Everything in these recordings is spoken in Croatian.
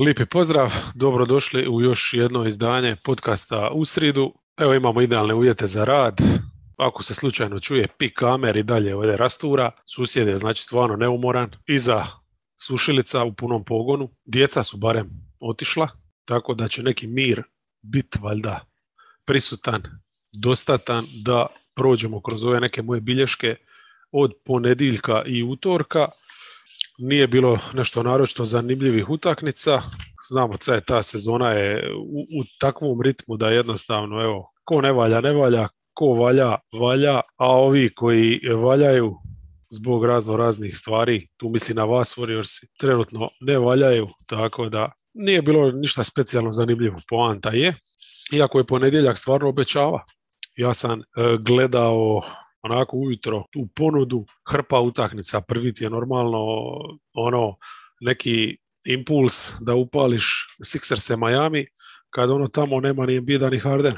Lijepi pozdrav, dobrodošli u još jedno izdanje podcasta u sridu. Evo imamo idealne uvjete za rad. Ako se slučajno čuje pik kamer i dalje ovdje rastura, susjed je znači stvarno neumoran. Iza sušilica u punom pogonu. Djeca su barem otišla, tako da će neki mir biti valjda prisutan, dostatan da prođemo kroz ove neke moje bilješke od ponedjeljka i utorka nije bilo nešto naročito zanimljivih utakmica. Znamo, da ta sezona je u, u takvom ritmu da jednostavno, evo, ko ne valja, ne valja, ko valja, valja, a ovi koji valjaju zbog razno raznih stvari, tu misli na vas Warriors, trenutno ne valjaju, tako da nije bilo ništa specijalno zanimljivo. Poanta je, iako je ponedjeljak stvarno obećava. Ja sam e, gledao onako ujutro tu ponudu, hrpa utakmica, prvi ti je normalno ono neki impuls da upališ Sixers Miami, kad ono tamo nema ni Embiida ni Harden.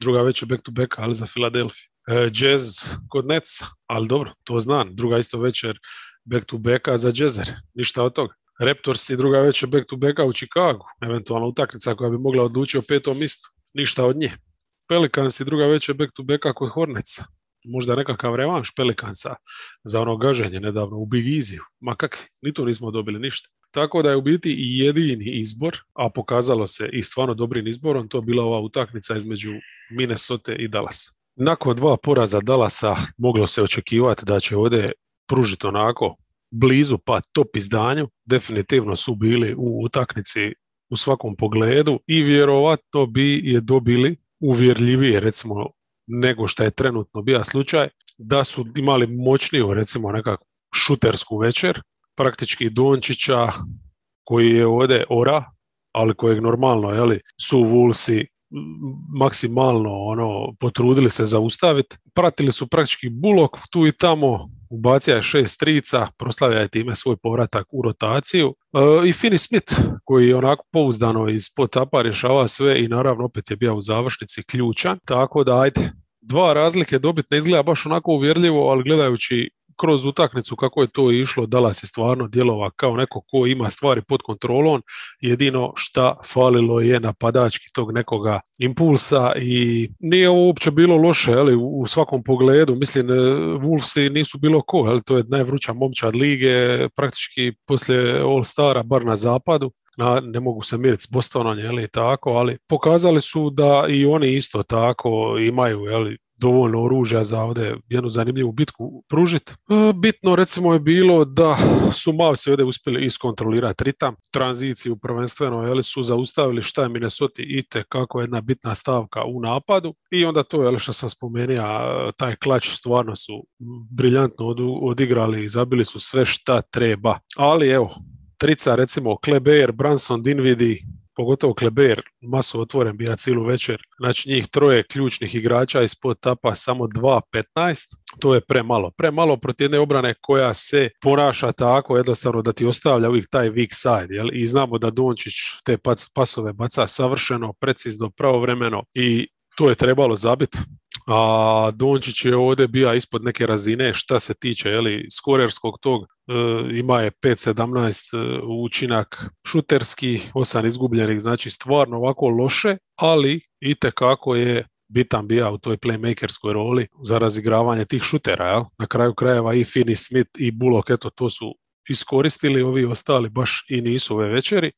Druga već je back to back, ali za Philadelphia. E, jazz kod Netsa, ali dobro, to znam. Druga isto večer back to backa za Jazzer, ništa od toga. Raptors i druga večer back to backa u Chicagu, eventualno utakmica koja bi mogla odlučiti o petom istu, ništa od nje. Pelicans i druga večer back to backa kod Hornetsa možda nekakav revanš Pelikansa za ono gaženje nedavno u Big Easy. Ma kak, ni to nismo dobili ništa. Tako da je u biti jedini izbor, a pokazalo se i stvarno dobrim izborom, to bila ova utakmica između Minnesota i Dallasa. Nakon dva poraza Dallasa moglo se očekivati da će ovdje pružiti onako blizu pa top izdanju. Definitivno su bili u utakmici u svakom pogledu i vjerovatno bi je dobili uvjerljivije recimo nego što je trenutno bio slučaj, da su imali moćniju recimo nekakvu šutersku večer, praktički Dončića koji je ovdje ora, ali kojeg normalno jeli, su Vulsi maksimalno ono potrudili se zaustaviti. Pratili su praktički Bulok tu i tamo, ubacija je šest trica, proslavlja je time svoj povratak u rotaciju. E, I Finney Smith koji je onako pouzdano iz potapa rješava sve i naravno opet je bio u završnici ključan. Tako da ajde, dva razlike dobiti ne izgleda baš onako uvjerljivo, ali gledajući kroz utakmicu kako je to išlo, Dalas je stvarno djelova kao neko ko ima stvari pod kontrolom, jedino šta falilo je napadački tog nekoga impulsa i nije ovo uopće bilo loše ali, u svakom pogledu, mislim e, Wolvesi nisu bilo ko, ali to je najvruća momčad lige, praktički poslije All Stara, bar na zapadu, na, ne mogu se miriti s Bostonom, jeli, tako, ali pokazali su da i oni isto tako imaju, jeli, dovoljno oružja za ovdje jednu zanimljivu bitku pružiti. E, bitno recimo je bilo da su Mavsi ovdje uspjeli iskontrolirati ritam, tranziciju prvenstveno, jeli su zaustavili šta je Minnesota i kako jedna bitna stavka u napadu i onda to je što sam spomenuo, taj klač stvarno su briljantno odigrali i zabili su sve šta treba. Ali evo, trica recimo Kleber, Branson, Dinvidi, pogotovo Kleber, masu otvoren bija cijelu večer. Znači njih troje ključnih igrača ispod tapa samo 2-15. To je premalo. Premalo protiv jedne obrane koja se ponaša tako jednostavno da ti ostavlja uvijek taj weak side. Jel? I znamo da Dončić te pasove baca savršeno, precizno, pravovremeno i to je trebalo zabiti a Dončić je ovdje bio ispod neke razine šta se tiče jeli, skorerskog tog, e, ima je 5-17 e, učinak šuterski, 8 izgubljenih, znači stvarno ovako loše, ali i kako je bitan bio u toj playmakerskoj roli za razigravanje tih šutera. Jel? Na kraju krajeva i Finney Smith i Bullock, eto to su iskoristili, ovi ostali baš i nisu ove večeri. E,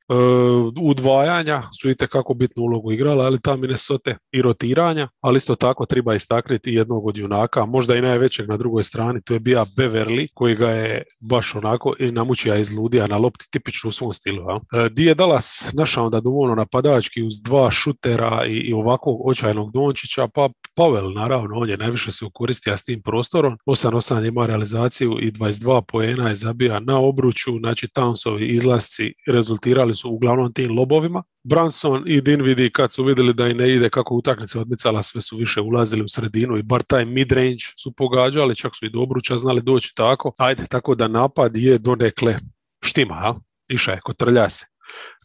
udvajanja su i tekako bitnu ulogu igrala, ali ta Minnesota i rotiranja, ali isto tako treba istaknuti jednog od junaka, možda i najvećeg na drugoj strani, to je bio Beverly, koji ga je baš onako i namučija izludija na lopti, tipično u svom stilu. E, di je Dallas našao onda dovoljno napadački uz dva šutera i, i ovakvog očajnog Dončića, pa Pavel, naravno, on je najviše se ukoristio s tim prostorom, 8-8 ima realizaciju i 22 poena je zabija na obruču, znači Townsovi izlasci rezultirali su uglavnom tim lobovima. Branson i Dinvidi kad su vidjeli da i ne ide kako utakmica odmicala, sve su više ulazili u sredinu i bar taj midrange su pogađali, čak su i do obruča znali doći tako. Ajde, tako da napad je donekle štima, jel? Iša je, kotrlja se.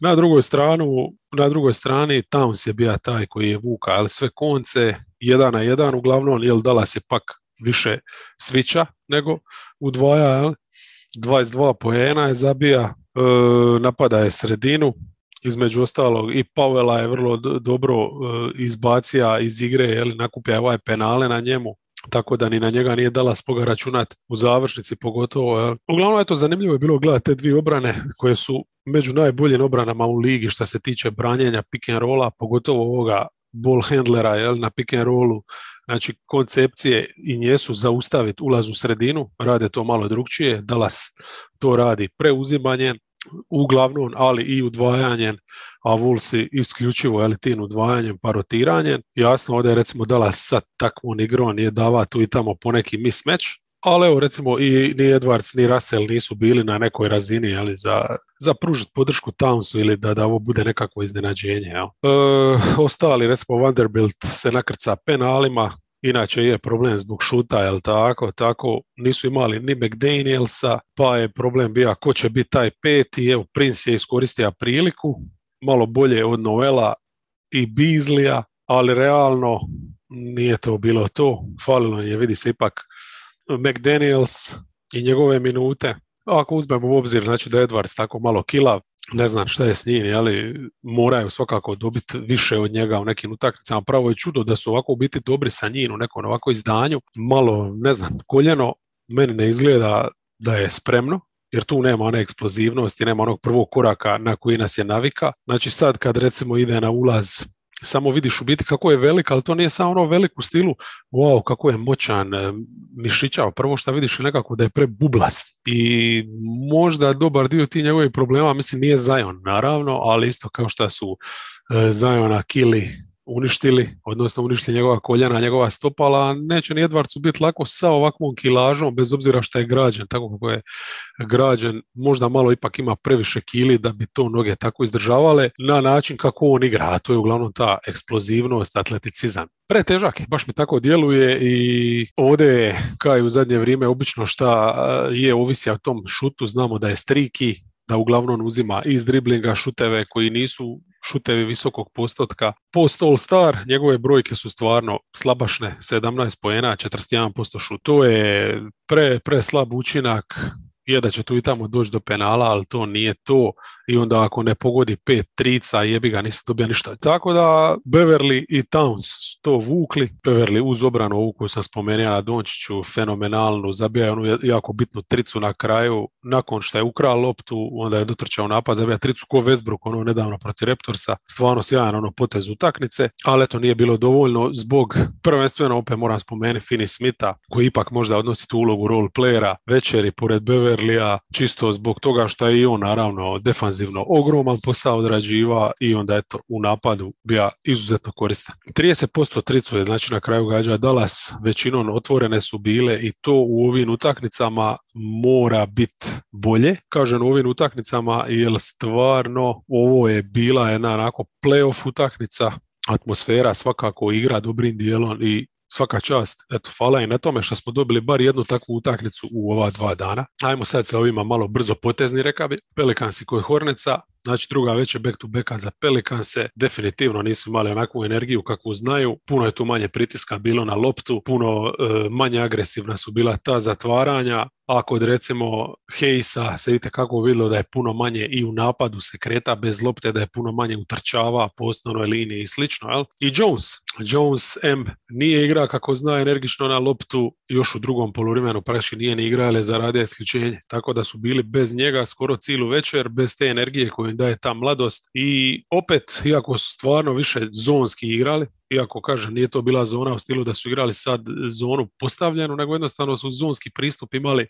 Na drugoj, stranu, na drugoj strani Towns je bio taj koji je vuka, ali sve konce, jedan na jedan, uglavnom, jel Dallas je pak više svića nego udvaja, jel? 22 poena je zabija, e, napada je sredinu između ostalog i Pavela je vrlo dobro e, izbacija iz igre, jel, nakupja ovaj penale na njemu, tako da ni na njega nije dala spoga računat u završnici pogotovo. Jel. Uglavnom to zanimljivo je bilo gledati te dvije obrane koje su među najboljim obranama u ligi što se tiče branjenja pick and rolla, pogotovo ovoga ball handlera jel, na pick and rollu. Znači koncepcije i njesu zaustaviti ulaz u sredinu, rade to malo drugčije. Dallas to radi preuzimanjem, uglavnom, ali i udvajanjem, a Vulsi isključivo jel, tim udvajanjem pa rotiranjem. Jasno, ovdje je recimo Dallas sa takvom igrom nije dava tu i tamo poneki mismatch, ali evo recimo i ni Edwards ni Russell nisu bili na nekoj razini ali za, za pružiti podršku Townsu ili da, da ovo bude nekakvo iznenađenje. Jel. E, ostali recimo Vanderbilt se nakrca penalima, inače je problem zbog šuta, jel tako, tako nisu imali ni McDanielsa, pa je problem bio ko će biti taj peti, evo Prince je iskoristio priliku, malo bolje od Noela i Beasleya, ali realno nije to bilo to, falilo je, vidi se ipak McDaniels i njegove minute. Ako uzmemo u obzir znači da Edwards tako malo kila, ne znam šta je s njim, ali moraju svakako dobiti više od njega u nekim utakmicama. Pravo je čudo da su ovako biti dobri sa njim u nekom ovako izdanju. Malo, ne znam, koljeno meni ne izgleda da je spremno, jer tu nema one eksplozivnosti, nema onog prvog koraka na koji nas je navika. Znači sad kad recimo ide na ulaz samo vidiš u biti kako je velik, ali to nije samo ono velik u stilu wow, kako je moćan, e, mišićao. Prvo što vidiš je nekako da je prebublast i možda dobar dio tih njegovih problema, mislim nije Zion naravno, ali isto kao što su e, Zajona Kili uništili, odnosno uništili njegova koljena, njegova stopala, neće ni Edwardsu biti lako sa ovakvom kilažom, bez obzira što je građen, tako kako je građen, možda malo ipak ima previše kili da bi to noge tako izdržavale, na način kako on igra, a to je uglavnom ta eksplozivnost, atleticizam. Pretežak baš mi tako djeluje i ovdje je, kao i u zadnje vrijeme, obično šta je ovisi o tom šutu, znamo da je striki, da uglavnom uzima iz driblinga šuteve koji nisu šutevi visokog postotka. Post All Star, njegove brojke su stvarno slabašne, 17 poena, 41% šut. To je pre, pre slab učinak je da će tu i tamo doći do penala, ali to nije to i onda ako ne pogodi pet trica jebi ga nisi dobio ništa. Tako da Beverly i Towns su to vukli. Beverly uz obranu ovu koju sam spomenuo na Dončiću fenomenalnu, zabija onu jako bitnu tricu na kraju. Nakon što je ukrao loptu, onda je dotrčao napad, zabija tricu ko Westbrook, ono nedavno protiv Raptorsa. Stvarno sjajan ono potez utakmice, ali eto nije bilo dovoljno zbog prvenstveno opet moram spomenuti Finney Smitha koji ipak možda odnosi tu ulogu role playera večeri pored Beverly Beverlija, čisto zbog toga što je i on naravno defanzivno ogroman posao odrađiva i onda eto u napadu bija izuzetno koristan. 30% tricu je znači na kraju gađa Dallas, većinom otvorene su bile i to u ovim utakmicama mora biti bolje. Kažem u ovim utakmicama jer stvarno ovo je bila jedna onako playoff utakmica, atmosfera svakako igra dobrim dijelom i svaka čast, eto, hvala i na tome što smo dobili bar jednu takvu utakmicu u ova dva dana. Ajmo sad sa ovima malo brzo potezni, reka bi. Pelikansi kod Horneca, Znači druga već je back to backa za Pelikanse, definitivno nisu imali onakvu energiju kakvu znaju, puno je tu manje pritiska bilo na loptu, puno e, manje agresivna su bila ta zatvaranja, a kod recimo Heisa se vidite kako vidjelo da je puno manje i u napadu se kreta bez lopte, da je puno manje utrčava po osnovnoj liniji i slično. Jel? I Jones, Jones M nije igra kako zna energično na loptu, još u drugom poluvremenu praši nije ni igra, ali zaradio isključenje. Tako da su bili bez njega skoro cijelu večer, bez te energije koju daje ta mladost. I opet, iako su stvarno više zonski igrali, iako kažem nije to bila zona u stilu da su igrali sad zonu postavljenu, nego jednostavno su zonski pristup imali e,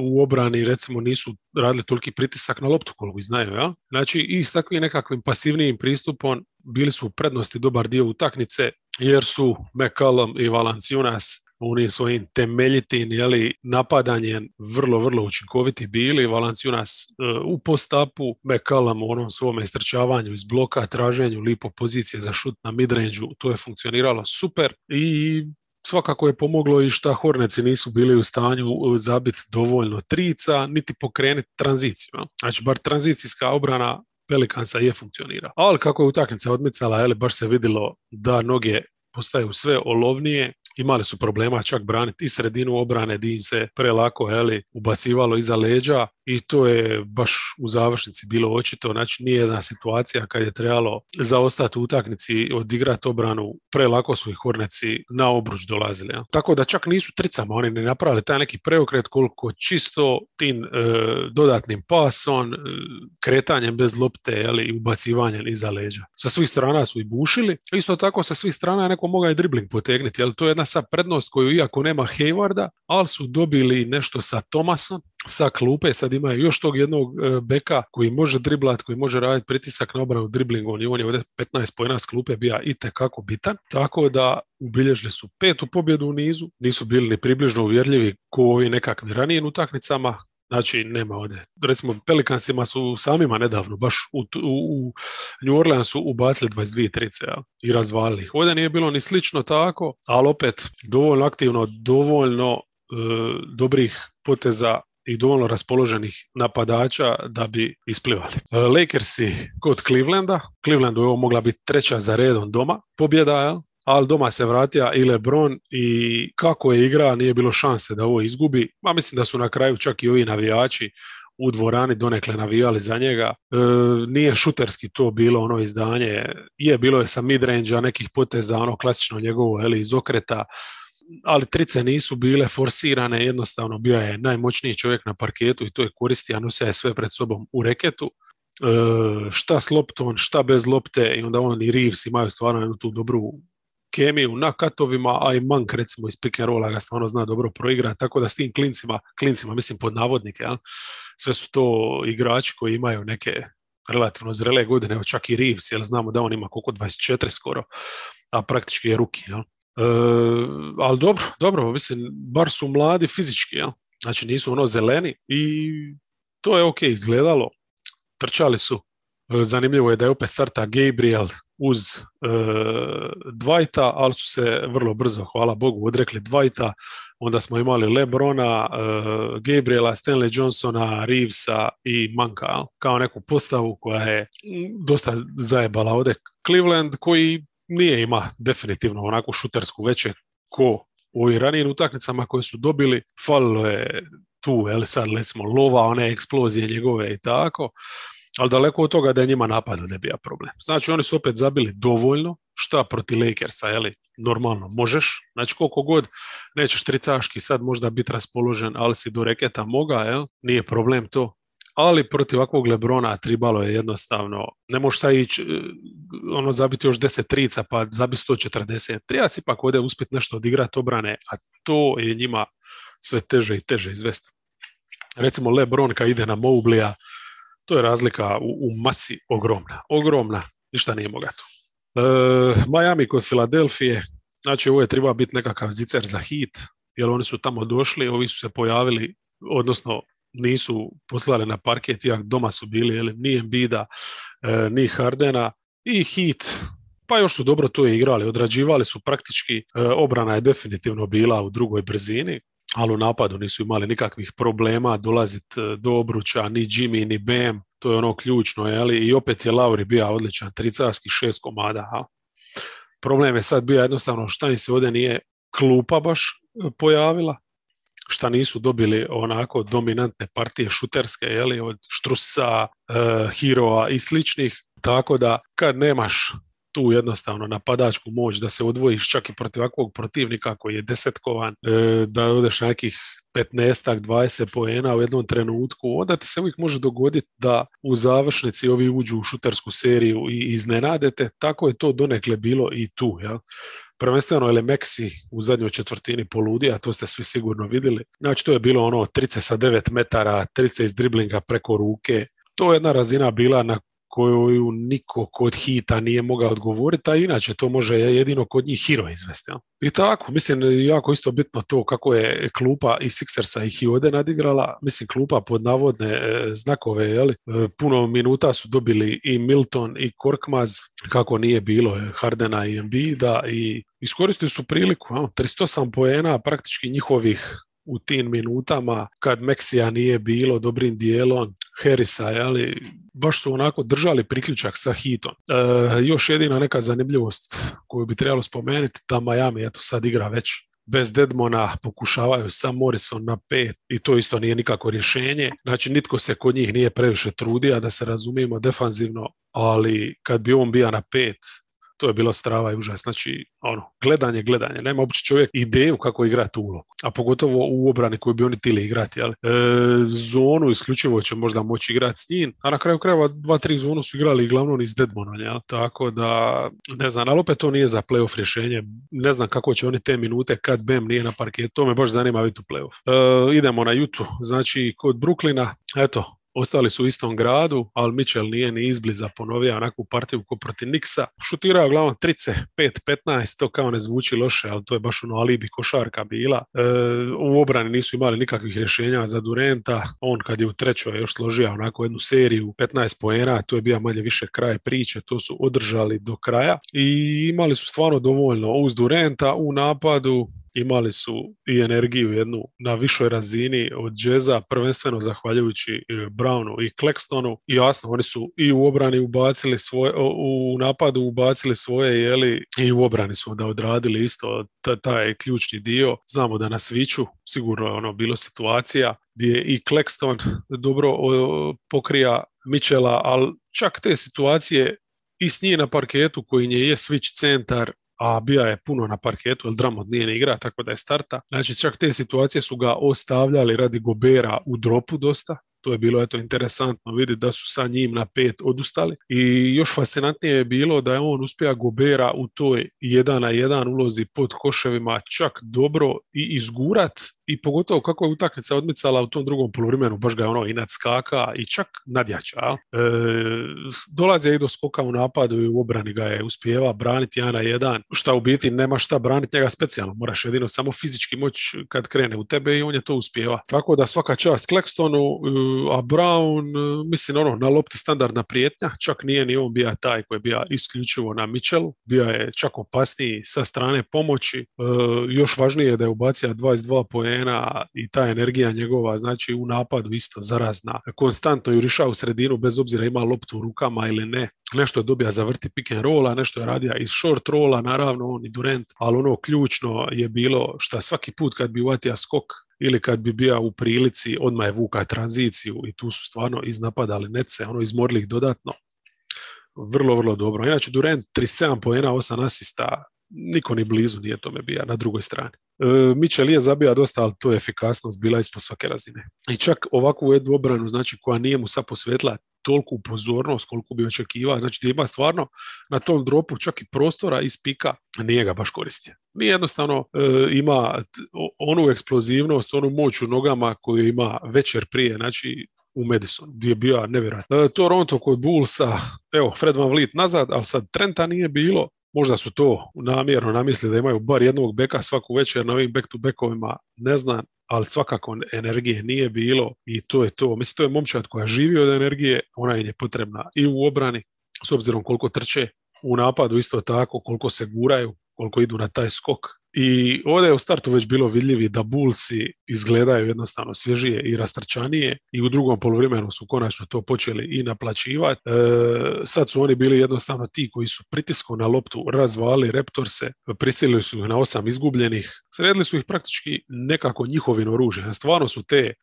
u obrani, recimo nisu radili toliki pritisak na loptu koliko znaju. Ja? Znači i s takvim nekakvim pasivnijim pristupom bili su u prednosti dobar dio utakmice jer su McCallum i Valanciunas oni svojim temeljitim jeli, napadanjem vrlo, vrlo učinkoviti bili. Valanciunas e, u postapu, McCallum u onom svom istrčavanju iz bloka, traženju lipo pozicije za šut na midrange to je funkcioniralo super i svakako je pomoglo i što Horneci nisu bili u stanju zabiti dovoljno trica, niti pokrenuti tranziciju. Znači, bar tranzicijska obrana Pelikansa je funkcionira. Ali kako je utakmica odmicala, jeli, baš se vidjelo da noge postaju sve olovnije imali su problema čak braniti i sredinu obrane di se prelako eli, ubacivalo iza leđa i to je baš u završnici bilo očito. Znači nije jedna situacija kad je trebalo zaostati u utaknici odigrati obranu, prelako su ih Horneci na obruč dolazili. Ja. Tako da čak nisu tricama, oni ne napravili taj neki preokret koliko čisto tim e, dodatnim pasom, e, kretanjem bez lopte eli, i ubacivanjem iza leđa. Sa svih strana su i bušili, isto tako sa svih strana neko mogao i dribling potegnuti, ali to je jedna sad prednost koju iako nema Haywarda, ali su dobili nešto sa Thomasom, sa klupe, sad imaju još tog jednog e, beka koji može driblat, koji može raditi pritisak na obranu driblingom i on je ovdje 15 pojena s klupe bija i tekako bitan. Tako da ubilježili su petu pobjedu u nizu, nisu bili ni približno uvjerljivi ko ovi nekakvim ranijim utakmicama, Znači, nema ovdje. Recimo, Pelikansima su samima nedavno, baš u, u, New Orleansu ubacili 22 trice ja, i razvalili. Ovdje nije bilo ni slično tako, ali opet dovoljno aktivno, dovoljno e, dobrih poteza i dovoljno raspoloženih napadača da bi isplivali. E, Lakersi kod Clevelanda. Clevelandu je ovo mogla biti treća za redom doma pobjeda? Ali doma se vratija i Lebron i kako je igra nije bilo šanse da ovo izgubi. Ma mislim da su na kraju čak i ovi navijači u dvorani donekle navijali za njega. E, nije šuterski to bilo ono izdanje. Je, bilo je sa midrange nekih poteza, ono klasično njegovo eli, iz okreta, ali trice nisu bile forsirane, jednostavno bio je najmoćniji čovjek na parketu i to je koristio, nosio je sve pred sobom u reketu. E, šta s loptom, šta bez lopte i onda on i Reeves imaju stvarno jednu tu dobru kemiju na katovima, a i Mank recimo iz pick and rolla ga stvarno zna dobro proigrati, tako da s tim klincima, klincima mislim pod navodnike, ja, sve su to igrači koji imaju neke relativno zrele godine, evo čak i Reeves, jer znamo da on ima koliko 24 skoro, a praktički je ruki, jel? E, ali dobro, dobro, mislim, bar su mladi fizički, jel? znači nisu ono zeleni i to je ok izgledalo, trčali su, zanimljivo je da je opet starta Gabriel, uz e, Dvajta, ali su se vrlo brzo, hvala Bogu, odrekli Dvajta. Onda smo imali Lebrona, e, Gabriela, Stanley Johnsona, Reevesa i Manka kao neku postavu koja je dosta zajebala ovdje Cleveland koji nije ima definitivno onako šutersku veće ko u ovim ranijim utakmicama koje su dobili. Falilo je tu, sad, lesmo, lova, one eksplozije njegove i tako ali daleko od toga da je njima napad ne bija problem. Znači oni su opet zabili dovoljno, šta proti Lakersa, jeli, normalno možeš, znači koliko god nećeš tricaški sad možda biti raspoložen, ali si do reketa moga, jel, nije problem to, ali protiv ovakvog Lebrona tribalo je jednostavno, ne možeš sad ići, e, ono, zabiti još 10 trica pa zabi 140. Treba si ipak ovdje uspjeti nešto odigrati obrane, a to je njima sve teže i teže izvesti. Recimo Lebron kad ide na Moublija, to je razlika u, u masi ogromna. Ogromna, ništa nije mogao tu. E, Miami kod Filadelfije, znači ovo je treba biti nekakav zicer za hit, jer oni su tamo došli, ovi su se pojavili, odnosno nisu poslali na parket, jak doma su bili, jel, ni Embida, e, ni Hardena i hit, pa još su dobro to igrali, odrađivali su praktički, e, obrana je definitivno bila u drugoj brzini, ali u napadu nisu imali nikakvih problema dolaziti e, do obruča, ni Jimmy, ni Bam, to je ono ključno, jeli? i opet je Lauri bio odličan, tricarski šest komada. Ha? Problem je sad bio jednostavno šta im se ovdje nije klupa baš e, pojavila, šta nisu dobili onako dominantne partije šuterske, jeli, od Štrusa, uh, Hiroa i sličnih, tako da kad nemaš tu jednostavno napadačku moć da se odvojiš čak i protiv ovakvog protivnika koji je desetkovan, e, da odeš na nekih 15 20 poena u jednom trenutku, onda ti se uvijek može dogoditi da u završnici ovi uđu u šutersku seriju i iznenadete. Tako je to donekle bilo i tu. Ja? Prvenstveno je Meksi u zadnjoj četvrtini poludija, to ste svi sigurno vidjeli. Znači to je bilo ono trice sa 9 metara, trice iz driblinga preko ruke. To je jedna razina bila na koju niko kod hita nije mogao odgovoriti, a inače to može jedino kod njih hero izvesti. Ja? I tako, mislim, jako isto bitno to kako je klupa i Sixersa i Hiode nadigrala, mislim, klupa pod navodne e, znakove, jeli? E, puno minuta su dobili i Milton i Korkmaz, kako nije bilo Hardena i Embida i iskoristili su priliku, ja? 308 poena praktički njihovih u tim minutama kad Meksija nije bilo dobrim dijelom Harrisa, ali baš su onako držali priključak sa hitom. E, još jedina neka zanimljivost koju bi trebalo spomenuti, da Miami eto sad igra već bez Dedmona pokušavaju sam Morrison na pet i to isto nije nikako rješenje. Znači nitko se kod njih nije previše trudio da se razumijemo defanzivno, ali kad bi on bio na pet, to je bilo strava i užas. Znači, ono, gledanje, gledanje. Nema uopće čovjek ideju kako igrati ulogu. A pogotovo u obrani koju bi oni tili igrati. Jel? E, zonu isključivo će možda moći igrati s njim. A na kraju krajeva dva, tri zonu su igrali glavno iz Deadmona. Jel? Tako da, ne znam, ali opet to nije za playoff rješenje. Ne znam kako će oni te minute kad Bem nije na parketu. To me baš zanima vidjeti u playoff. E, idemo na Jutu. Znači, kod Bruklina, eto, Ostali su u istom gradu, ali Mitchell nije ni izbliza ponovio onakvu partiju ko protiv Nixa. Šutirao glavno trice 5-15, to kao ne zvuči loše, ali to je baš ono alibi košarka bila. E, u obrani nisu imali nikakvih rješenja za Durenta. On kad je u trećoj još složio onako jednu seriju 15 poena, to je bio manje više kraj priče, to su održali do kraja i imali su stvarno dovoljno uz Durenta u napadu imali su i energiju jednu na višoj razini od džeza, prvenstveno zahvaljujući e, Brownu i Claxtonu i jasno oni su i u obrani ubacili svoje, u napadu ubacili svoje jeli, i u obrani su onda odradili isto taj ključni dio. Znamo da na sviću sigurno je ono bilo situacija gdje i Claxton dobro pokrija Michela, ali čak te situacije i s njih na parketu koji nje je switch centar a bija je puno na parketu, jer Dramot nije ni igra, tako da je starta. Znači čak te situacije su ga ostavljali radi Gobera u dropu dosta, to je bilo eto interesantno vidjeti da su sa njim na pet odustali i još fascinantnije je bilo da je on uspija Gobera u toj jedan na jedan ulozi pod koševima čak dobro i izgurat i pogotovo kako je utakmica odmicala u tom drugom poluvremenu, baš ga je ono i nadskaka i čak nadjača. E, dolazi i do skoka u napadu i u obrani ga je uspijeva braniti jedan na jedan, šta u biti nema šta braniti njega specijalno, moraš jedino samo fizički moć kad krene u tebe i on je to uspijeva. Tako da svaka čast Claxtonu, a Brown, mislim ono, na lopti standardna prijetnja, čak nije ni on bio taj koji je bio isključivo na Mitchellu, bio je čak opasniji sa strane pomoći, e, još važnije je da je ubacio 22 poena i ta energija njegova, znači u napadu isto zarazna. Konstantno juriša u sredinu bez obzira ima loptu u rukama ili ne. Nešto je dobija za vrti pick and rolla, nešto je radio iz short rolla, naravno on i Durant, ali ono ključno je bilo što svaki put kad bi uvatio skok ili kad bi bio u prilici odmah je vuka tranziciju i tu su stvarno iznapadali nece, ono izmorili ih dodatno. Vrlo, vrlo dobro. Inače Durant 37 pojena, 8 asista, niko ni blizu nije tome bio na drugoj strani. E, Mitchell je zabija dosta, ali to je efikasnost bila ispod svake razine. I čak ovakvu jednu obranu, znači koja nije mu sad posvetila toliku pozornost koliko bi očekivao, znači da ima stvarno na tom dropu čak i prostora iz pika, nije ga baš koristio. Nije jednostavno e, ima onu eksplozivnost, onu moć u nogama koju ima večer prije, znači u Madison, gdje je bio nevjerojatno. E, Toronto kod Bullsa, evo, Fred Van Vliet nazad, ali sad Trenta nije bilo, Možda su to namjerno namislili da imaju bar jednog beka svaku večer na ovim back-to-backovima, ne znam, ali svakako energije nije bilo i to je to. Mislim, to je momčad koja živi od energije, ona je potrebna i u obrani, s obzirom koliko trče, u napadu isto tako, koliko se guraju, koliko idu na taj skok i ovdje je u startu već bilo vidljivi da Bullsi izgledaju jednostavno svježije i rastrčanije i u drugom poluvremenu su konačno to počeli i naplaćivati. E, sad su oni bili jednostavno ti koji su pritiskom na loptu razvali Reptorse, prisilili su ih na osam izgubljenih, sredili su ih praktički nekako njihovim oružjem. Stvarno su te e,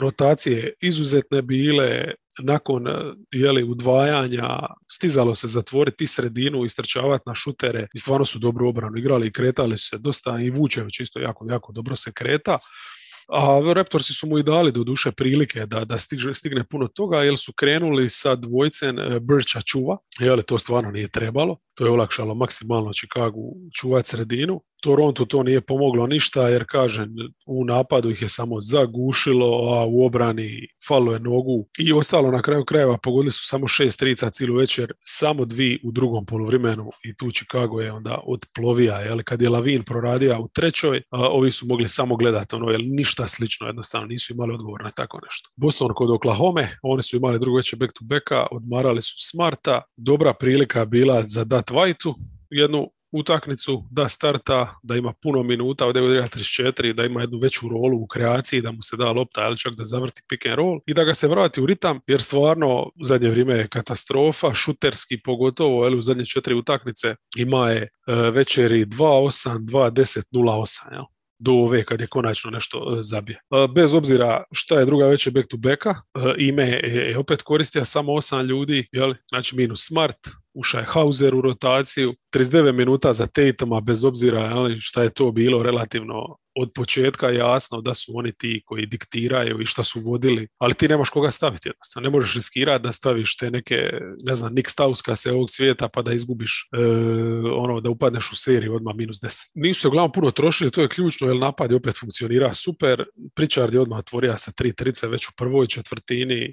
rotacije izuzetne bile, nakon jeli, udvajanja stizalo se zatvoriti sredinu, istrčavati na šutere i stvarno su dobro obranu igrali i kretali su se dosta i Vučević isto jako, jako dobro se kreta. A Raptorsi su mu i dali do duše prilike da, da stigne, stigne puno toga jer su krenuli sa dvojcem e, Birča čuva, jeli to stvarno nije trebalo, to je olakšalo maksimalno Chicago čuvati sredinu Toronto to nije pomoglo ništa jer kažem u napadu ih je samo zagušilo, a u obrani falo je nogu. I ostalo na kraju krajeva pogodili su samo šest trica cijelu večer, samo dvi u drugom poluvremenu i tu Chicago je onda odplovija, jel kad je Lavin proradio u trećoj, a, ovi su mogli samo gledati ono, jel ništa slično jednostavno nisu imali odgovor na tako nešto. Boston kod Oklahoma, oni su imali drugo veće back to backa, odmarali su Smarta, dobra prilika bila za dat Whiteu, jednu utakmicu, da starta, da ima puno minuta, ovdje je 34, da ima jednu veću rolu u kreaciji, da mu se da lopta, ali čak da zavrti pick and roll i da ga se vrati u ritam, jer stvarno u zadnje vrijeme je katastrofa, šuterski pogotovo, ali u zadnje četiri utakmice ima je e, večeri 2-8, 2-10, 0-8, jel? do ove kad je konačno nešto e, zabije. E, bez obzira šta je druga veće back to backa, ime je opet koristio samo osam ljudi, jel? znači minus Smart, u rotaciju, 39 minuta za Tatuma bez obzira jel, šta je to bilo relativno od početka jasno da su oni ti koji diktiraju i šta su vodili, ali ti nemaš koga staviti jednostavno. Ne možeš riskirati da staviš te neke, ne znam, Nick Stauska se ovog svijeta pa da izgubiš e, ono, da upadneš u seriju odmah minus 10. Nisu se uglavnom puno trošili, to je ključno, jer napad je opet funkcionira super. Pričard je odmah otvorio sa tri trice već u prvoj četvrtini. E,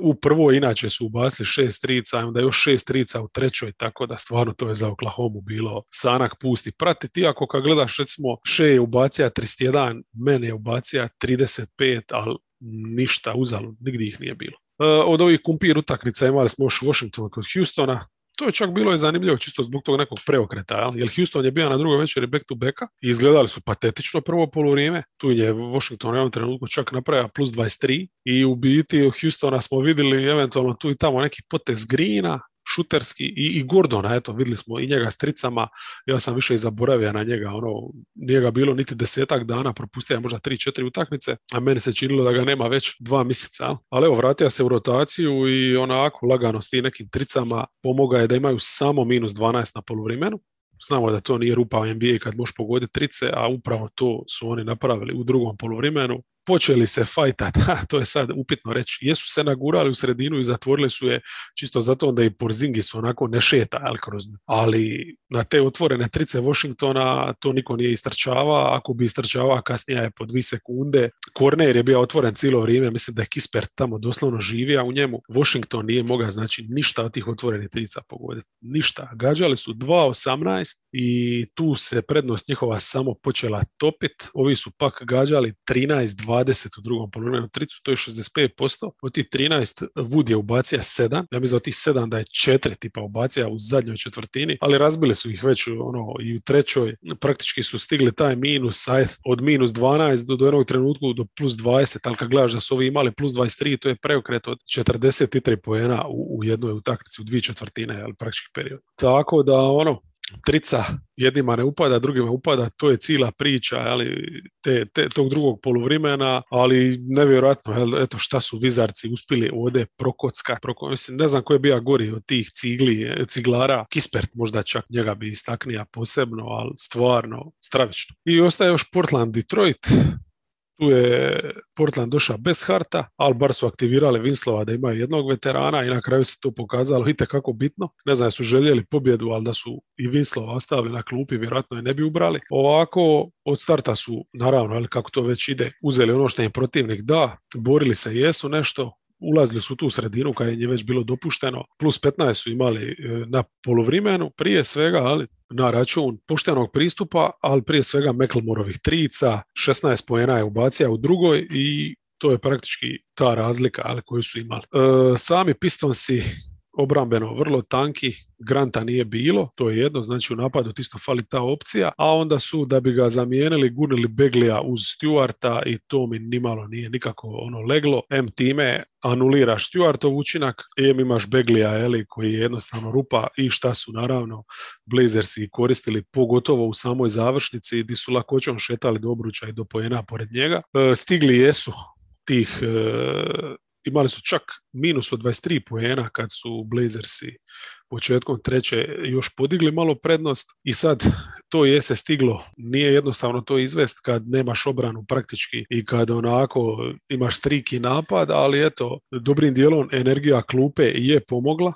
u prvoj inače su ubasili šest trica, onda još šest trica u trećoj, tako da stvarno to je za Oklahoma bilo sanak pusti pratiti, iako kad gledaš recimo Še je ubacija 31, mene je ubacija 35, ali ništa uzalo, nigdje ih nije bilo. E, od ovih kumpir utakmica imali smo još Washington kod Houstona, to je čak bilo je zanimljivo čisto zbog tog nekog preokreta, jer Houston je bio na drugoj večeri back to backa i izgledali su patetično prvo polurijeme. Tu je Washington u jednom trenutku čak napravio plus 23 i u biti Houstona smo vidjeli eventualno tu i tamo neki potez Greena, šuterski i, i Gordona, eto, vidjeli smo i njega s tricama, ja sam više i zaboravio na njega, ono, nije ga bilo niti desetak dana, propustio je možda tri, četiri utakmice, a meni se činilo da ga nema već dva mjeseca, ali evo, vratio se u rotaciju i onako lagano s tim nekim tricama pomoga je da imaju samo minus 12 na poluvremenu, Znamo da to nije rupa NBA kad možeš pogoditi trice, a upravo to su oni napravili u drugom poluvremenu. Počeli se fajtat, to je sad upitno reći, jesu se nagurali u sredinu i zatvorili su je čisto zato da i Porzingis onako ne šeta ali, ali na te otvorene trice Washingtona to niko nije istrčava, ako bi istrčava kasnije je po dvi sekunde, Korner je bio otvoren cijelo vrijeme, mislim da je Kispert tamo doslovno živio u njemu, Washington nije mogao znači ništa od tih otvorenih trica pogoditi, ništa, gađali su 2.18 i tu se prednost njihova samo počela topit, ovi su pak gađali 13 20 u drugom poluvremenu tricu, to je 65%. Od tih 13 Wood je ubacija 7. Ja mislim da od tih 7 da je 4 tipa ubacija u zadnjoj četvrtini, ali razbili su ih već ono, i u trećoj. Praktički su stigli taj minus od minus 12 do, do jednog trenutku do plus 20, ali kad gledaš da su ovi imali plus 23, to je preokret od 43 poena u, u jednoj utakmici u dvije četvrtine, ali praktički period. Tako da ono, trica jednima ne upada, drugima upada, to je cijela priča ali, te, te, tog drugog poluvrimena, ali nevjerojatno, jel, eto šta su vizarci uspjeli ovdje prokocka, proko, mislim, ne znam ko je bio gori od tih cigli, ciglara, Kispert možda čak njega bi istaknija posebno, ali stvarno stravično. I ostaje još Portland Detroit, tu je Portland došao bez harta, ali bar su aktivirali Vinslova da imaju jednog veterana i na kraju se to pokazalo i kako bitno. Ne znam, su željeli pobjedu, ali da su i Vinslova ostavili na klupi, vjerojatno je ne bi ubrali. Ovako, od starta su, naravno, ali kako to već ide, uzeli ono što im protivnik da, borili se jesu nešto, ulazili su tu u sredinu kad je već bilo dopušteno, plus 15 su imali e, na polovrimenu, prije svega, ali na račun poštenog pristupa, ali prije svega Meklmorovih trica, 16 pojena je ubacija u drugoj i to je praktički ta razlika ali, koju su imali. E, sami Pistonsi obrambeno vrlo tanki, Granta nije bilo, to je jedno, znači u napadu isto fali ta opcija, a onda su da bi ga zamijenili gurnili Beglija uz Stewarta i to mi nimalo nije nikako ono leglo. M time anuliraš Stewartov učinak, em imaš Beglija eli, koji je jednostavno rupa i šta su naravno Blazersi koristili pogotovo u samoj završnici gdje su lakoćom šetali do obruča i do pojena pored njega. E, stigli jesu tih e, imali su čak minus od 23 poena kad su Blazersi početkom treće još podigli malo prednost i sad to je se stiglo. Nije jednostavno to izvest kad nemaš obranu praktički i kad onako imaš striki napad, ali eto, dobrim dijelom energija klupe je pomogla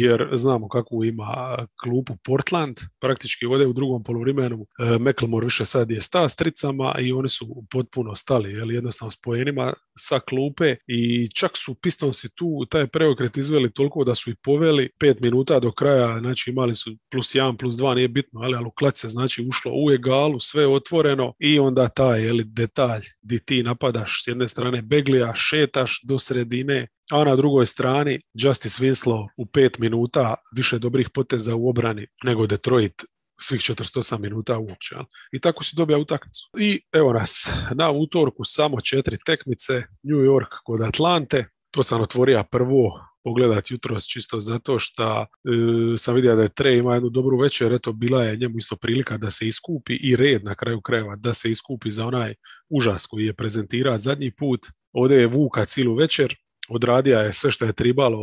jer znamo kakvu ima klupu Portland, praktički ovdje u drugom poluvremenu e, McLemore više sad je sta s tricama i oni su potpuno stali, jel, jednostavno spojenima sa klupe i čak su Pistonsi tu taj preokret izveli toliko da su i poveli pet minuta do kraja, znači imali su plus jedan, plus dva, nije bitno, ali, ali u se znači ušlo u egalu, sve otvoreno i onda taj jel, detalj di ti napadaš s jedne strane Beglija, šetaš do sredine, a na drugoj strani Justice Winslow u pet minuta više dobrih poteza u obrani nego Detroit svih 48 minuta uopće. I tako si dobija utakmicu. I evo nas, na utorku samo četiri tekmice, New York kod Atlante, to sam otvorio prvo pogledat jutros čisto zato što e, sam vidio da je Tre ima jednu dobru večer, eto bila je njemu isto prilika da se iskupi i red na kraju krajeva da se iskupi za onaj užas koji je prezentira zadnji put. Ovdje je Vuka cijelu večer, odradio je sve što je tribalo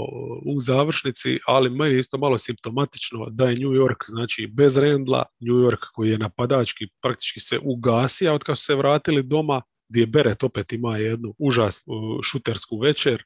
u završnici, ali meni je isto malo simptomatično da je New York, znači bez Rendla, New York koji je napadački praktički se ugasija od kad su se vratili doma, gdje Beret opet ima jednu užasnu šutersku večer.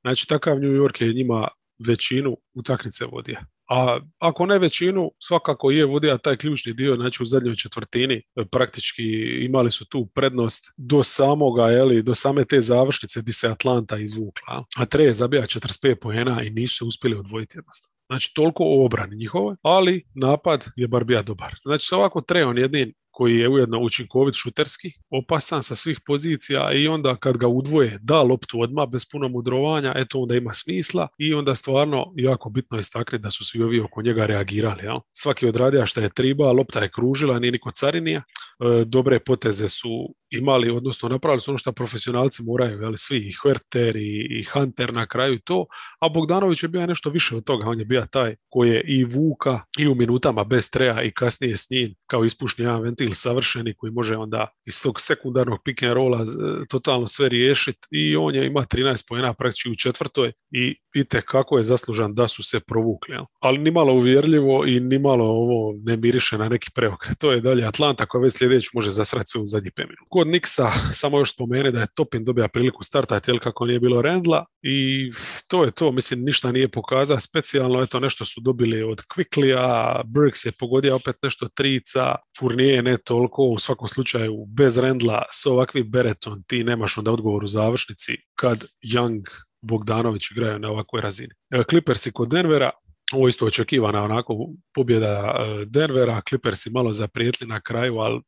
Znači takav New York je njima većinu utakmice vodio. A ako ne većinu, svakako je vodio taj ključni dio, znači u zadnjoj četvrtini e, praktički imali su tu prednost do samoga, jeli, do same te završnice gdje se Atlanta izvukla. A Tre je zabija 45 pojena i nisu se uspjeli odvojiti jednostavno. Znači toliko obrani njihove, ali napad je bar bija dobar. Znači ovako Tre on jedin koji je ujedno učinkovit šuterski, opasan sa svih pozicija i onda kad ga udvoje da loptu odmah bez puno mudrovanja, eto onda ima smisla i onda stvarno jako bitno istaknuti da su svi ovi oko njega reagirali. Jel? Svaki odradio što je triba, lopta je kružila, nije niko carinija, e, dobre poteze su imali, odnosno napravili su ono što profesionalci moraju, jel, svi, i Hverter i, Hunter na kraju to, a Bogdanović je bio nešto više od toga, on je bio taj koji je i Vuka i u minutama bez treja i kasnije s njim kao ispušni jedan ventil savršeni koji može onda iz tog sekundarnog pick and rolla totalno sve riješiti i on je ima 13 pojena praktički u četvrtoj i vidite kako je zaslužan da su se provukli. Ali ni malo uvjerljivo i ni malo ovo ne miriše na neki preokret. To je dalje Atlanta koja već sljedeći može zasrati sve u zadnji pet Kod Niksa samo još spomene da je Topin dobija priliku startati jel kako nije bilo Rendla i to je to. Mislim ništa nije pokazao specijalno. Eto nešto su dobili od Quicklija, Burks je pogodio opet nešto trica, Fournier ne toliko, u svakom slučaju bez Rendla s ovakvim Bereton ti nemaš onda odgovor u završnici kad Young Bogdanović igraju na ovakvoj razini. E, Clippersi kod Denvera, ovo isto očekivana onako pobjeda e, Denvera, Clippersi malo zaprijetli na kraju, ali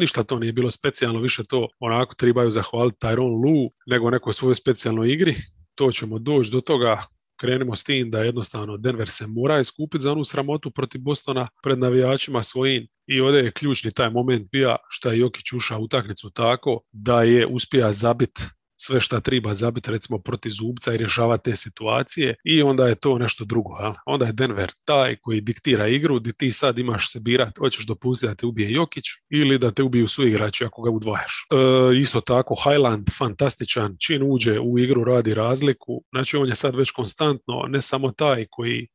ništa to nije bilo specijalno, više to onako trebaju zahvaliti Tyron Lu nego nekoj svojoj specijalnoj igri. To ćemo doći do toga krenimo s tim da jednostavno Denver se mora iskupiti za onu sramotu protiv Bostona pred navijačima svojim i ovdje je ključni taj moment bio što je Jokić ušao u utakmicu tako da je uspija zabiti sve šta treba zabiti recimo protiv zubca i rješavati te situacije i onda je to nešto drugo. Jel? Onda je Denver taj koji diktira igru gdje ti sad imaš se birati hoćeš dopustiti da te ubije Jokić ili da te ubiju su igrači ako ga udvajaš. E, isto tako Highland fantastičan čin uđe u igru radi razliku. Znači on je sad već konstantno ne samo taj koji e,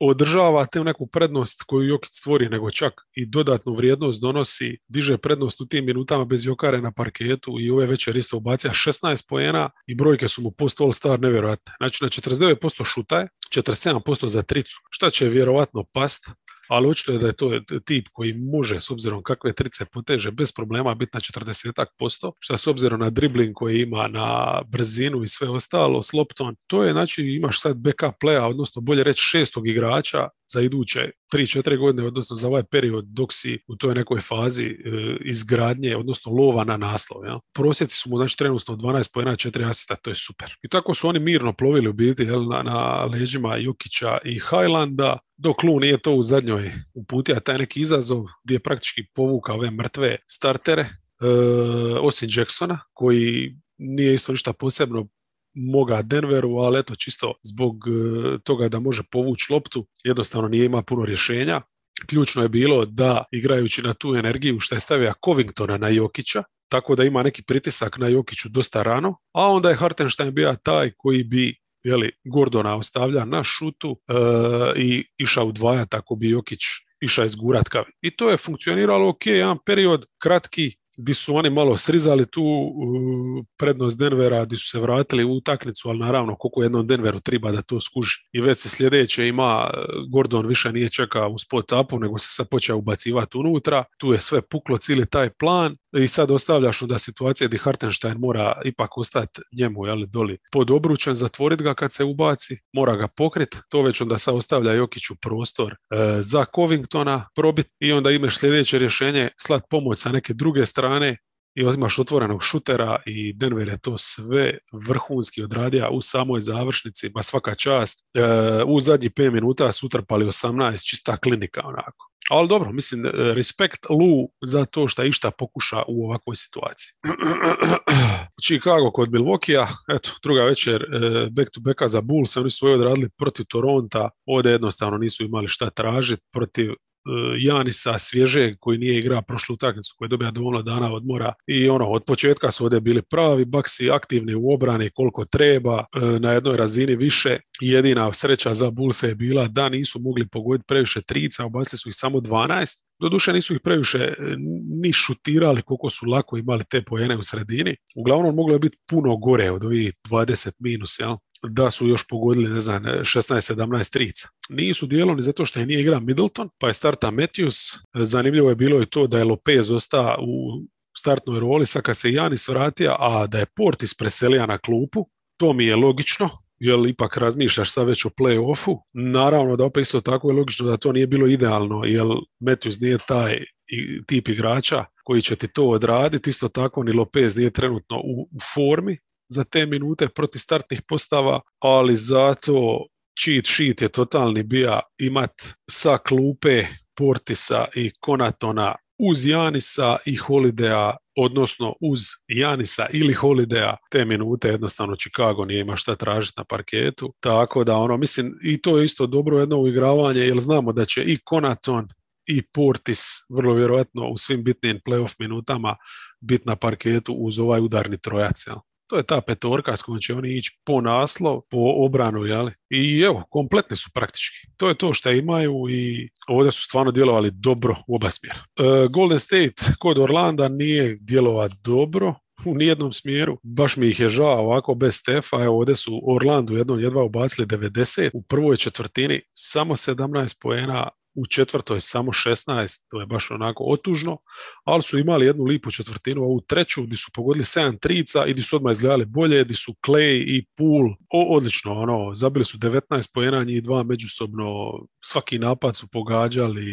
održava te neku prednost koju Jokić stvori, nego čak i dodatnu vrijednost donosi, diže prednost u tim minutama bez Jokare na parketu i ove večer isto ubacija 16 pojena i brojke su mu post All-Star nevjerojatne. Znači na 49% šuta je, 47% za tricu. Šta će vjerovatno past? Ali očito je da je to tip koji može s obzirom kakve trice poteže bez problema biti na 40%, što s obzirom na dribling koji ima na brzinu i sve ostalo s loptom, to je znači imaš sad backup playa, odnosno bolje reći šestog igrača za iduće 3-4 godine, odnosno za ovaj period dok si u toj nekoj fazi e, izgradnje, odnosno lova na naslov. Ja? Prosjeci su mu znači trenutno 12 pojena, 4 asista, to je super. I tako su oni mirno plovili u biti jel, na, na leđima Jukića i Highlanda, dok Lu nije to u zadnjoj uputio taj neki izazov gdje je praktički povukao ove mrtve startere, e, osim Jacksona, koji nije isto ništa posebno moga Denveru, ali eto čisto zbog e, toga da može povući loptu, jednostavno nije ima puno rješenja. Ključno je bilo da igrajući na tu energiju što je stavio Covingtona na Jokića, tako da ima neki pritisak na Jokiću dosta rano, a onda je Hartenstein bio taj koji bi jeli, Gordona ostavlja na šutu e, i išao udvaja tako bi Jokić išao izgurat kavi. I to je funkcioniralo ok, jedan period kratki, gdje su oni malo srizali tu prednost Denvera, gdje su se vratili u utakmicu, ali naravno koliko jednom Denveru treba da to skuži. I već se sljedeće ima, e, Gordon više nije čekao u spot upu, nego se sad počeo ubacivati unutra, tu je sve puklo cijeli taj plan i sad ostavljaš onda situacije gdje Hartenstein mora ipak ostati njemu jeli, doli pod obručen, zatvoriti ga kad se ubaci, mora ga pokrit, to već onda sad ostavlja Jokiću prostor e, za Covingtona probit i onda imaš sljedeće rješenje slat pomoć sa neke druge strane i imaš otvorenog šutera i Denver je to sve vrhunski odradio u samoj završnici, ba svaka čast. E, u zadnjih 5 minuta su utrpali 18, čista klinika onako. Ali dobro, mislim, respekt Lu za to što išta pokuša u ovakvoj situaciji. Chicago kod Milwaukee, eto, druga večer, back to backa za Bulls, oni su odradili protiv Toronta, ovdje jednostavno nisu imali šta tražiti protiv E, Janisa svježeg koji nije igrao prošlu utakmicu koji je dobio dovoljno dana odmora i ono od početka su ovdje bili pravi baksi aktivni u obrani koliko treba e, na jednoj razini više jedina sreća za Bulse je bila da nisu mogli pogoditi previše trica obasli su ih samo 12 Doduše nisu ih previše e, ni šutirali koliko su lako imali te pojene u sredini. Uglavnom moglo je biti puno gore od ovih 20 minus, jel? Da su još pogodili, ne znam, 16-17 trica. Nisu dijelom zato što je nije igra Middleton, pa je starta Matthews. Zanimljivo je bilo i to da je Lopez ostao u startnoj roli, sad kad se Janis vratio, a da je Portis preselio na klupu, to mi je logično, jer ipak razmišljaš sad već o play-offu. Naravno da opet isto tako je logično da to nije bilo idealno, jer Matthews nije taj tip igrača koji će ti to odraditi, isto tako ni Lopez nije trenutno u formi, za te minute protiv startnih postava, ali zato cheat sheet je totalni bija imat sa klupe Portisa i Konatona uz Janisa i Holidea, odnosno uz Janisa ili Holidea, te minute jednostavno Chicago nije ima šta tražiti na parketu. Tako da ono, mislim, i to je isto dobro jedno uigravanje, jer znamo da će i Konaton i Portis vrlo vjerojatno u svim bitnim playoff minutama biti na parketu uz ovaj udarni trojac. To je ta petorka s kojom će oni ići po naslov, po obranu, jeli? I evo, kompletni su praktički. To je to što imaju i ovdje su stvarno djelovali dobro u oba smjera. E, Golden State kod Orlanda nije djelova dobro, u nijednom smjeru. Baš mi ih je žao ovako bez Stefa. Evo ovdje su Orlandu jednom jedva ubacili 90. U prvoj četvrtini samo 17 poena, u četvrtoj samo 16, to je baš onako otužno, ali su imali jednu lipu četvrtinu, a u treću gdje su pogodili 7 trica i gdje su odmah izgledali bolje, gdje su Clay i Pool, o, odlično, ono, zabili su 19 pojena, njih dva međusobno, svaki napad su pogađali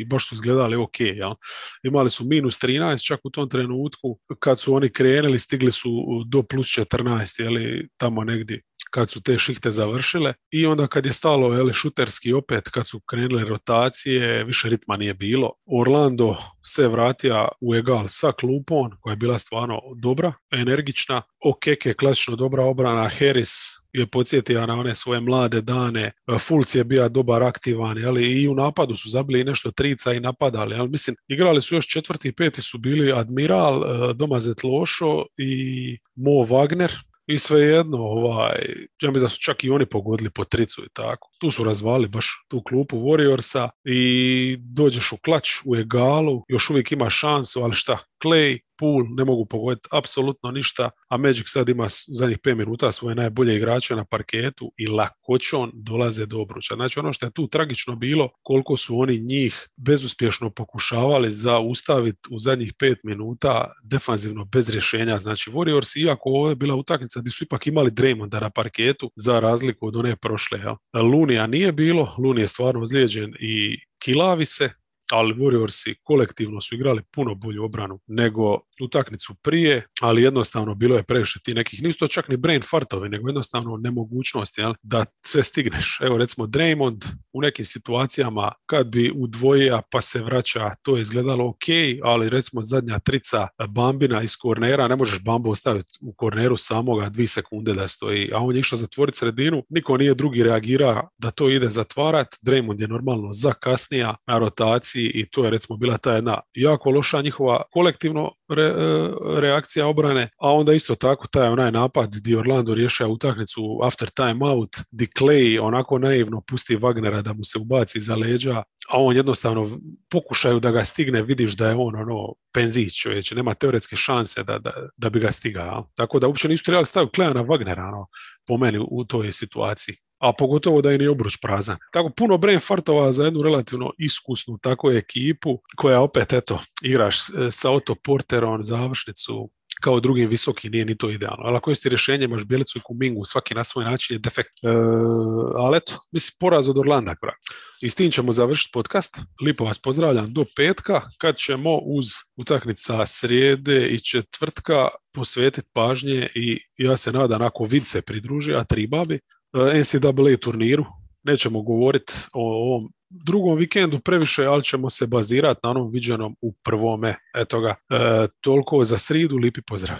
i baš su izgledali ok, ja. imali su minus 13 čak u tom trenutku, kad su oni krenuli stigli su do plus 14, jeli, tamo negdje kad su te šihte završile i onda kad je stalo jeli, šuterski opet, kad su krenule rotacije, više ritma nije bilo. Orlando se vratio u egal sa klupom, koja je bila stvarno dobra, energična. Okeke, klasično dobra obrana, Harris je podsjetio na one svoje mlade dane. Fulc je bio dobar, aktivan, ali i u napadu su zabili nešto trica i napadali. Ali mislim, igrali su još četvrti i peti su bili Admiral, eh, Domazet Lošo i Mo Wagner, i svejedno, ovaj, ja mislim da su čak i oni pogodili po tricu i tako. Tu su razvali baš tu klupu Warriorsa i dođeš u klač, u egalu, još uvijek ima šansu, ali šta, Clay, Pool ne mogu pogoditi apsolutno ništa, a Magic sad ima zadnjih 5 minuta svoje najbolje igrače na parketu i lakoćom dolaze do obruča. Znači ono što je tu tragično bilo, koliko su oni njih bezuspješno pokušavali zaustaviti u zadnjih 5 minuta defanzivno bez rješenja. Znači Warriors, iako ovo je bila utakmica gdje su ipak imali Draymonda na parketu za razliku od one prošle. Lunija nije bilo, Luni je stvarno ozlijeđen i kilavi se, ali Warriorsi kolektivno su igrali puno bolju obranu nego utakmicu prije, ali jednostavno bilo je previše ti nekih, nisu to čak ni brain fartovi, nego jednostavno nemogućnost jel, da sve stigneš. Evo recimo Draymond u nekim situacijama kad bi udvojio pa se vraća, to je izgledalo ok, ali recimo zadnja trica Bambina iz kornera, ne možeš Bambu ostaviti u korneru samoga dvi sekunde da stoji, a on je išao zatvoriti sredinu, niko nije drugi reagira da to ide zatvarat, Draymond je normalno zakasnija na rotaciji i to je recimo bila ta jedna jako loša njihova kolektivno re, e, reakcija obrane, a onda isto tako taj onaj napad gdje Orlando rješava utakmicu after time out, di Clay onako naivno pusti Wagnera da mu se ubaci za leđa, a on jednostavno pokušaju da ga stigne, vidiš da je on ono penzić čovječ, nema teoretske šanse da, da, da bi ga stigao. Tako da uopće nisu trebali staviti Kleja na Wagnera ono, po meni u toj situaciji a pogotovo da je ni obruč prazan. Tako puno brain fartova za jednu relativno iskusnu tako ekipu koja opet eto igraš sa Otto Porterom završnicu kao drugim visoki nije ni to idealno. Ali ako jesi rješenje, imaš Bjelicu i Kumingu, svaki na svoj način je defekt. E, ali eto, mislim, poraz od Orlanda. I s tim ćemo završiti podcast. Lipo vas pozdravljam do petka, kad ćemo uz utakmica srijede i četvrtka posvetiti pažnje i ja se nadam ako vid se pridruži, a tri babi, NCAA turniru. Nećemo govoriti o ovom drugom vikendu previše, ali ćemo se bazirati na onom viđenom u prvome. Eto ga, e, toliko za sridu, lipi pozdrav.